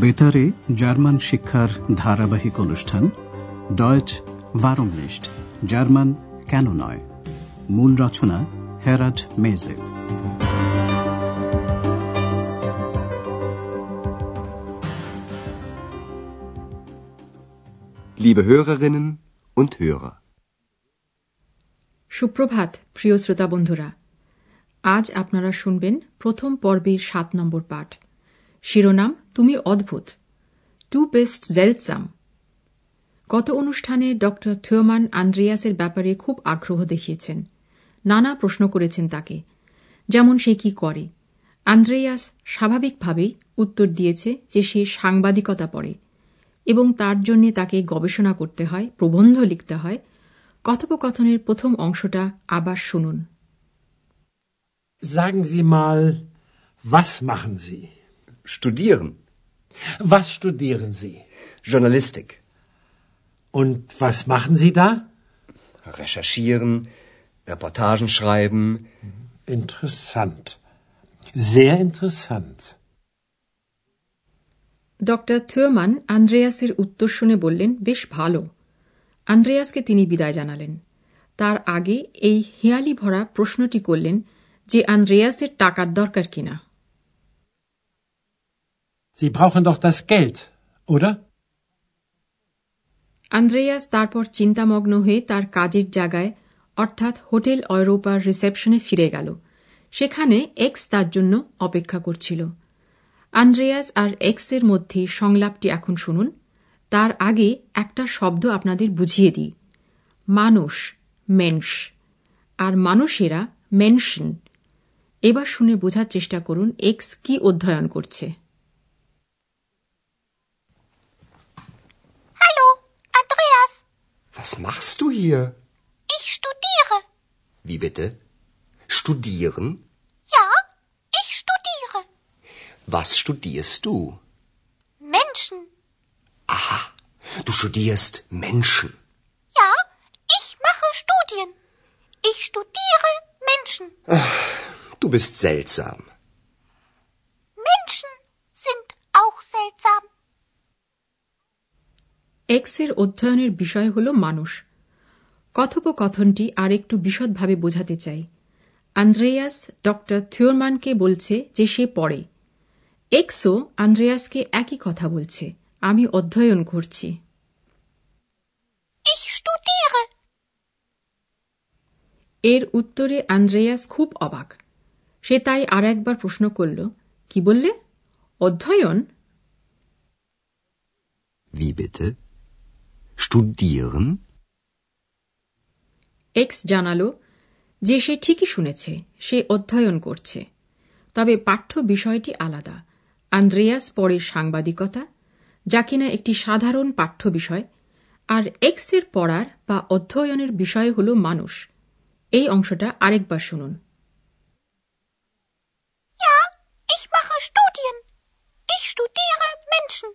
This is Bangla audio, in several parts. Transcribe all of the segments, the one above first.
বেতারে জার্মান শিক্ষার ধারাবাহিক অনুষ্ঠান ডয়েচ ভারমনিস্ট জার্মান কেন নয়? মূল রচনা হেরাড মেজে। Liebe Hörerinnen und Hörer. সুপ্রভাত প্রিয় শ্রোতা বন্ধুরা। আজ আপনারা শুনবেন প্রথম পর্বের সাত নম্বর পাঠ। শিরোনাম তুমি অদ্ভুত। টু বেস্ট জেলসাম গত অনুষ্ঠানে ড থিওমান আন্দ্রিয়াসের ব্যাপারে খুব আগ্রহ দেখিয়েছেন। নানা প্রশ্ন করেছেন তাকে যেমন সে কি করে? আন্দ্রেয়াস স্বাভাবিকভাবেই উত্তর দিয়েছে যে সে সাংবাদিকতা পড়ে এবং তার জন্য তাকে গবেষণা করতে হয় প্রবন্ধ লিখতে হয়। কথোপকথনের প্রথম অংশটা আবার শুনুন। Sagen Sie mal, was machen Sie? Studieren. Was studieren Sie? Journalistik. Und was machen Sie da? Recherchieren. Reportagen schreiben. Interessant. Sehr interessant. ড থিওমান আন্দ্রেয়াসের উত্তর শুনে বললেন বেশ ভালো আন্দ্রেয়াসকে তিনি বিদায় জানালেন তার আগে এই হিয়ালি ভরা প্রশ্নটি করলেন যে আন্দ্রেয়াসের টাকার দরকার কিনা Sie brauchen doch das Geld, oder? Andreas তারপর চিন্তামগ্ন হয়ে তার কাজের জায়গায় অর্থাৎ হোটেল অরোপার রিসেপশনে ফিরে গেল। সেখানে এক্স তার জন্য অপেক্ষা করছিল। আন্দ্রেয়াস আর এক্সের মধ্যে সংলাপটি এখন শুনুন। তার আগে একটা শব্দ আপনাদের বুঝিয়ে দিই। মানুষ মেনস আর মানুষেরা মেনশন এবার শুনে বোঝার চেষ্টা করুন এক্স কি অধ্যয়ন করছে। Was machst du hier? Ich studiere. Wie bitte? Studieren? Ja, ich studiere. Was studierst du? Menschen. Aha, du studierst Menschen. Ja, ich mache Studien. Ich studiere Menschen. Du bist seltsam. এক্সের অধ্যয়নের বিষয় হল মানুষ। কথোপকথনটি আর একটু বিশদভাবে বোঝাতে চাই। আন্দ্রেয়াস ড থিওরমানকে বলছে যে সে পড়ে। এক্সও আন্দ্রেয়াসকে একই কথা বলছে। আমি অধ্যয়ন করছি। এর উত্তরে আন্দ্রেয়াস খুব অবাক। সে তাই আর একবার প্রশ্ন করল কি বললে? অধ্যয়ন? Wie bitte? এক্স জানাল যে সে ঠিকই শুনেছে, সে অধ্যয়ন করছে। তবে পাঠ্য বিষয়টি আলাদা। আন্দ্রেয়াস পড়ে সাংবাদিকতা, যা কিনা একটি সাধারণ পাঠ্য বিষয়, আর এক্সের পড়ার বা অধ্যয়নের বিষয় হল মানুষ। এই অংশটা আরেকবার শুনুন Ja, ich mache Studien. Ich studiere Menschen.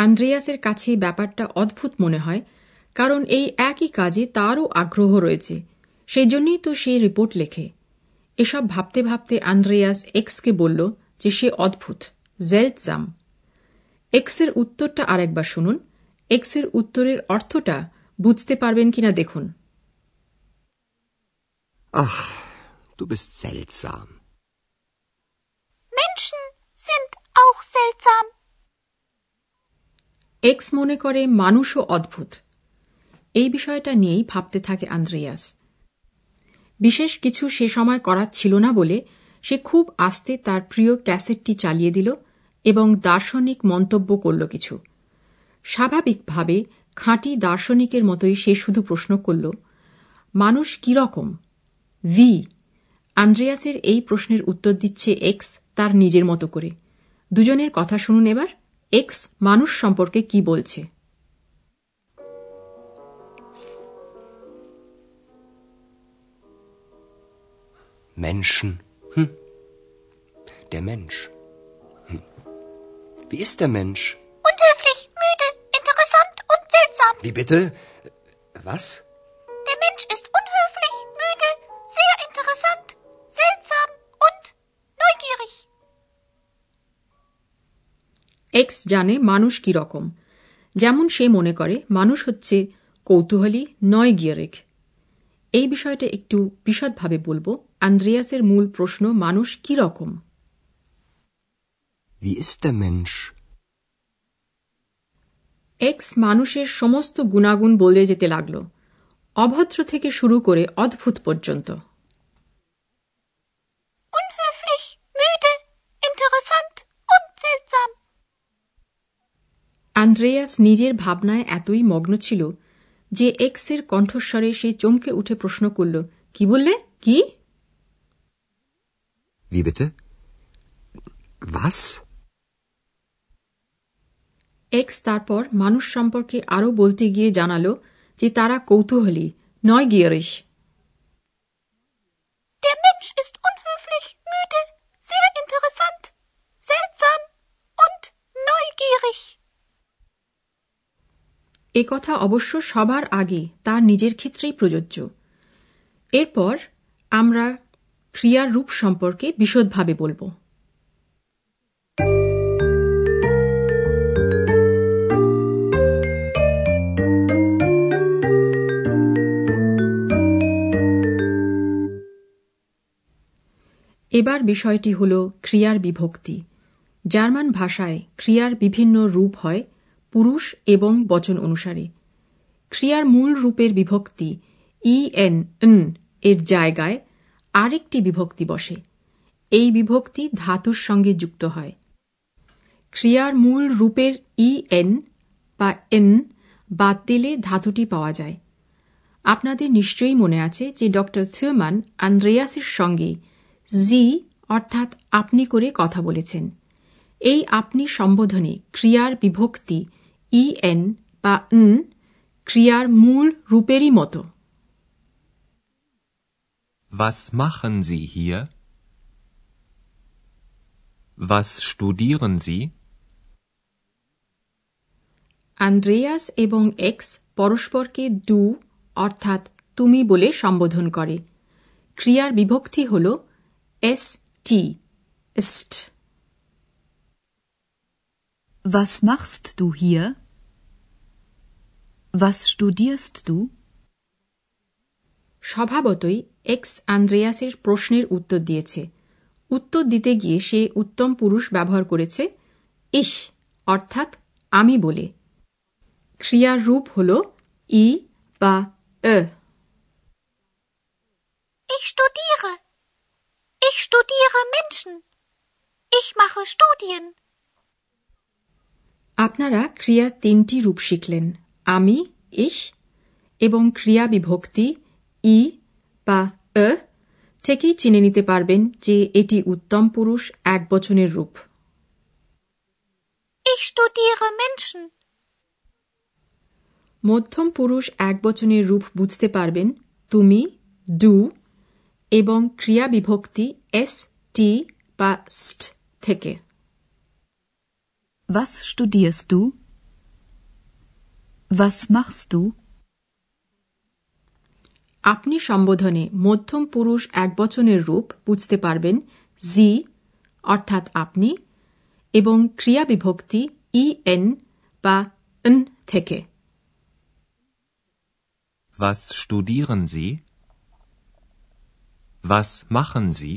আন্দ্রেয়াসের কাছে ব্যাপারটা অদ্ভুত মনে হয় কারণ এই একই কাজে তারও আগ্রহ রয়েছে। সেই জন্যই তো সে রিপোর্ট লেখে। এসব ভাবতে ভাবতে আন্দ্রেয়াস এক্সকে বলল যে সে অদ্ভুত জেলজাম। এক্সের উত্তরটা আরেকবার শুনুন। এক্সের উত্তরের অর্থটা বুঝতে পারবেন কিনা দেখুন। Ach, du bist seltsam. Menschen sind auch seltsam. X মনে করে মানুষও অদ্ভুত। এই বিষয়টা নিয়েই ভাবতে থাকে আন্দ্রেয়াস। বিশেষ কিছু সে সময় করার ছিল না বলে সে খুব আস্তে তার প্রিয় ক্যাসেটটি চালিয়ে দিল এবং দার্শনিক মন্তব্য করল কিছু। স্বাভাবিকভাবে খাঁটি দার্শনিকের মতোই সে শুধু প্রশ্ন করল, মানুষ কি রকম? ভি আন্দ্রেয়াসের এই প্রশ্নের উত্তর দিচ্ছে এক্স তার নিজের মতো করে। দুজনের কথা শুনুন এবার। এক্স মানুষ সম্পর্কে কি বলছে Menschen. Hm. Der Mensch. Hm. Wie ist der Mensch? Unhöflich, müde, interessant und seltsam. Wie bitte? Was? X জানে মানুষ কি রকম। যেমন সে মনে করে মানুষ হচ্ছে কৌতূহলী নয় গিয়ারেক এই বিষয়টা একটু বিশদভাবে বলব। আন্দ্রিয়াসের মূল প্রশ্ন মানুষ কি রকম? এক্স মানুষের সমস্ত গুণাগুণ বলে যেতে লাগল। অভদ্র থেকে শুরু করে অদ্ভুত পর্যন্ত Unhöflich, müde, interessant und seltsam. Andreas নিজের ভাবনায় এতই মগ্ন ছিল যে এক্সের কণ্ঠস্বরে সে চমকে উঠে প্রশ্ন করল কি বললে? কি? এক্স তারপর মানুষ সম্পর্কে আরও বলতে গিয়ে জানালো যে তারা কৌতূহলী নয় গিয়ারিশ। এ কথা অবশ্য সবার আগে তার নিজের ক্ষেত্রেই প্রযোজ্য। এরপর আমরা ক্রিয়ার রূপ সম্পর্কে বিশদভাবে বলব। এবার বিষয়টি হল ক্রিয়ার বিভক্তি। জার্মান ভাষায় ক্রিয়ার বিভিন্ন রূপ হয় পুরুষ এবং বচন অনুসারে। ক্রিয়ার মূল রূপের বিভক্তি ই এন এর জায়গায় আরেকটি বিভক্তি বসে। এই বিভক্তি ধাতুর সঙ্গে যুক্ত হয়। ক্রিয়ার মূল রূপের ই এন বা এন বাদ দিলে ধাতুটি পাওয়া যায়। আপনাদের নিশ্চয়ই মনে আছে যে ড. থিওমান আন্দ্রেয়াসের সঙ্গে জি অর্থাৎ আপনি করে কথা বলেছেন। এই আপনি সম্বোধনে ক্রিয়ার বিভক্তি ই এন বা ন ক্রিয়ার মূল রূপেরই মতো Was machen Sie hier? Was studieren Sie? Andreas এবং এক্স পরস্পরকে ডু অর্থাৎ তুমি বলে সম্বোধন করে ক্রিয়ার বিভক্তি হল এস টি ইস্ট Was machst du hier? Was studierst du? স্বভাবতই এক্স আন্দ্রেয়াসের প্রশ্নের উত্তর দিয়েছে উত্তর দিতে গিয়ে সে উত্তম পুরুষ ব্যবহার করেছে ইস অর্থাৎ আমি বলে ক্রিয়ার রূপ হল ই বা এ Ich studiere. Ich studiere Menschen. Ich mache Studien. আপনারা ক্রিয়া তিনটি রূপ শিখলেন আমি ইস এবং ক্রিয়া বিভক্তি ই বা এ থেকেই চিনে নিতে পারবেন যে এটি উত্তম পুরুষ এক বচনের রূপ. মধ্যম পুরুষ এক বচনের রূপ বুঝতে পারবেন তুমি ডু এবং ক্রিয়া বিভক্তি এস টি বা স্ট থেকে Was studierst du? Was machst du? আপনি সম্বোধনে মধ্যম পুরুষ এক বচনের রূপ বুঝতে পারবেন জি অর্থাৎ আপনি এবং ক্রিয়া বিভক্তি ই এন বা ন থেকে Was studieren Sie? Was machen Sie?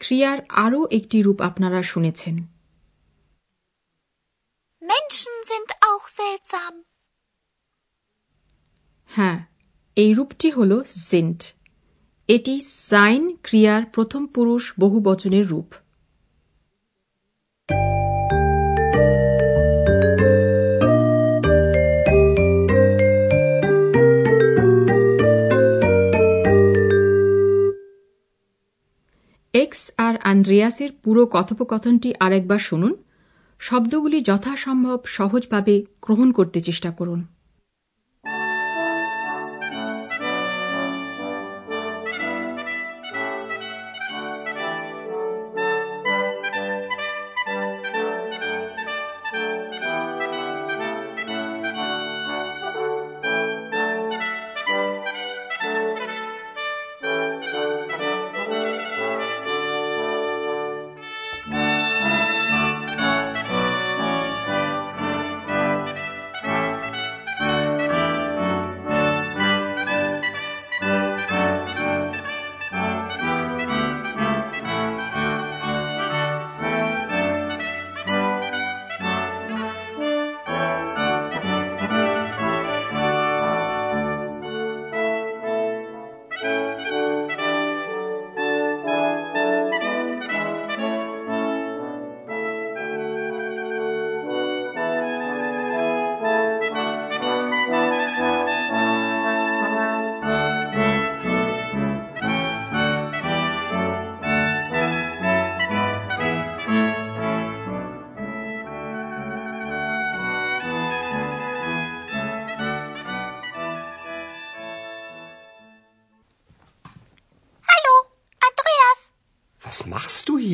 ক্রিয়ার আরও একটি রূপ আপনারা শুনেছেন Menschen sind auch seltsam. হ্যাঁ এই রূপটি হল জিন্ট এটি সাইন ক্রিয়ার প্রথম পুরুষ বহু বচনের রূপ। এক্স আর আন্দ্রেয়াসের পুরো কথোপকথনটি আরেকবার শুনুন। শব্দগুলি যথাসম্ভব সহজভাবে গ্রহণ করতে চেষ্টা করুন।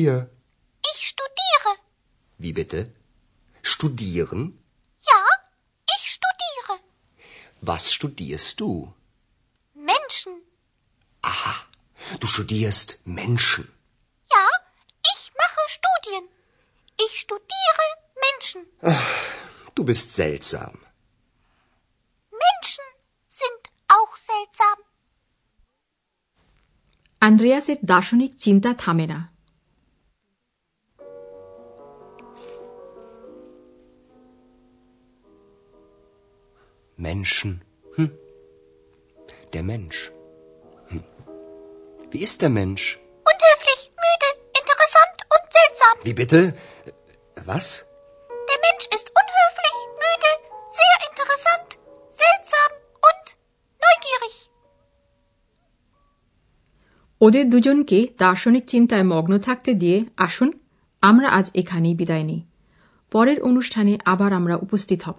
machst du hier? Ich studiere. Wie bitte? Studieren? Ja, ich studiere. Was studierst du? Menschen. Aha, du studierst Menschen. Ja, ich mache Studien. Ich studiere Menschen. Du bist seltsam. Menschen sind auch seltsam. আন্দ্রেয়াসের দার্শনিক চিন্তা থামে না Menschen. Hm. Der Mensch. Hm. Wie ist der Mensch? Unhöflich, müde, interessant und seltsam. Wie bitte? Was? Der Mensch ist unhöflich, müde, sehr interessant, seltsam und neugierig. ওদের দুজনকে দার্শনিক চিন্তায় মগ্ন থাকতে দিয়ে আসুন আমরা আজ এখানেই বিদায় নিই পরের অনুষ্ঠানে আবার আমরা উপস্থিত হব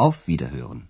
auf Wiederhören.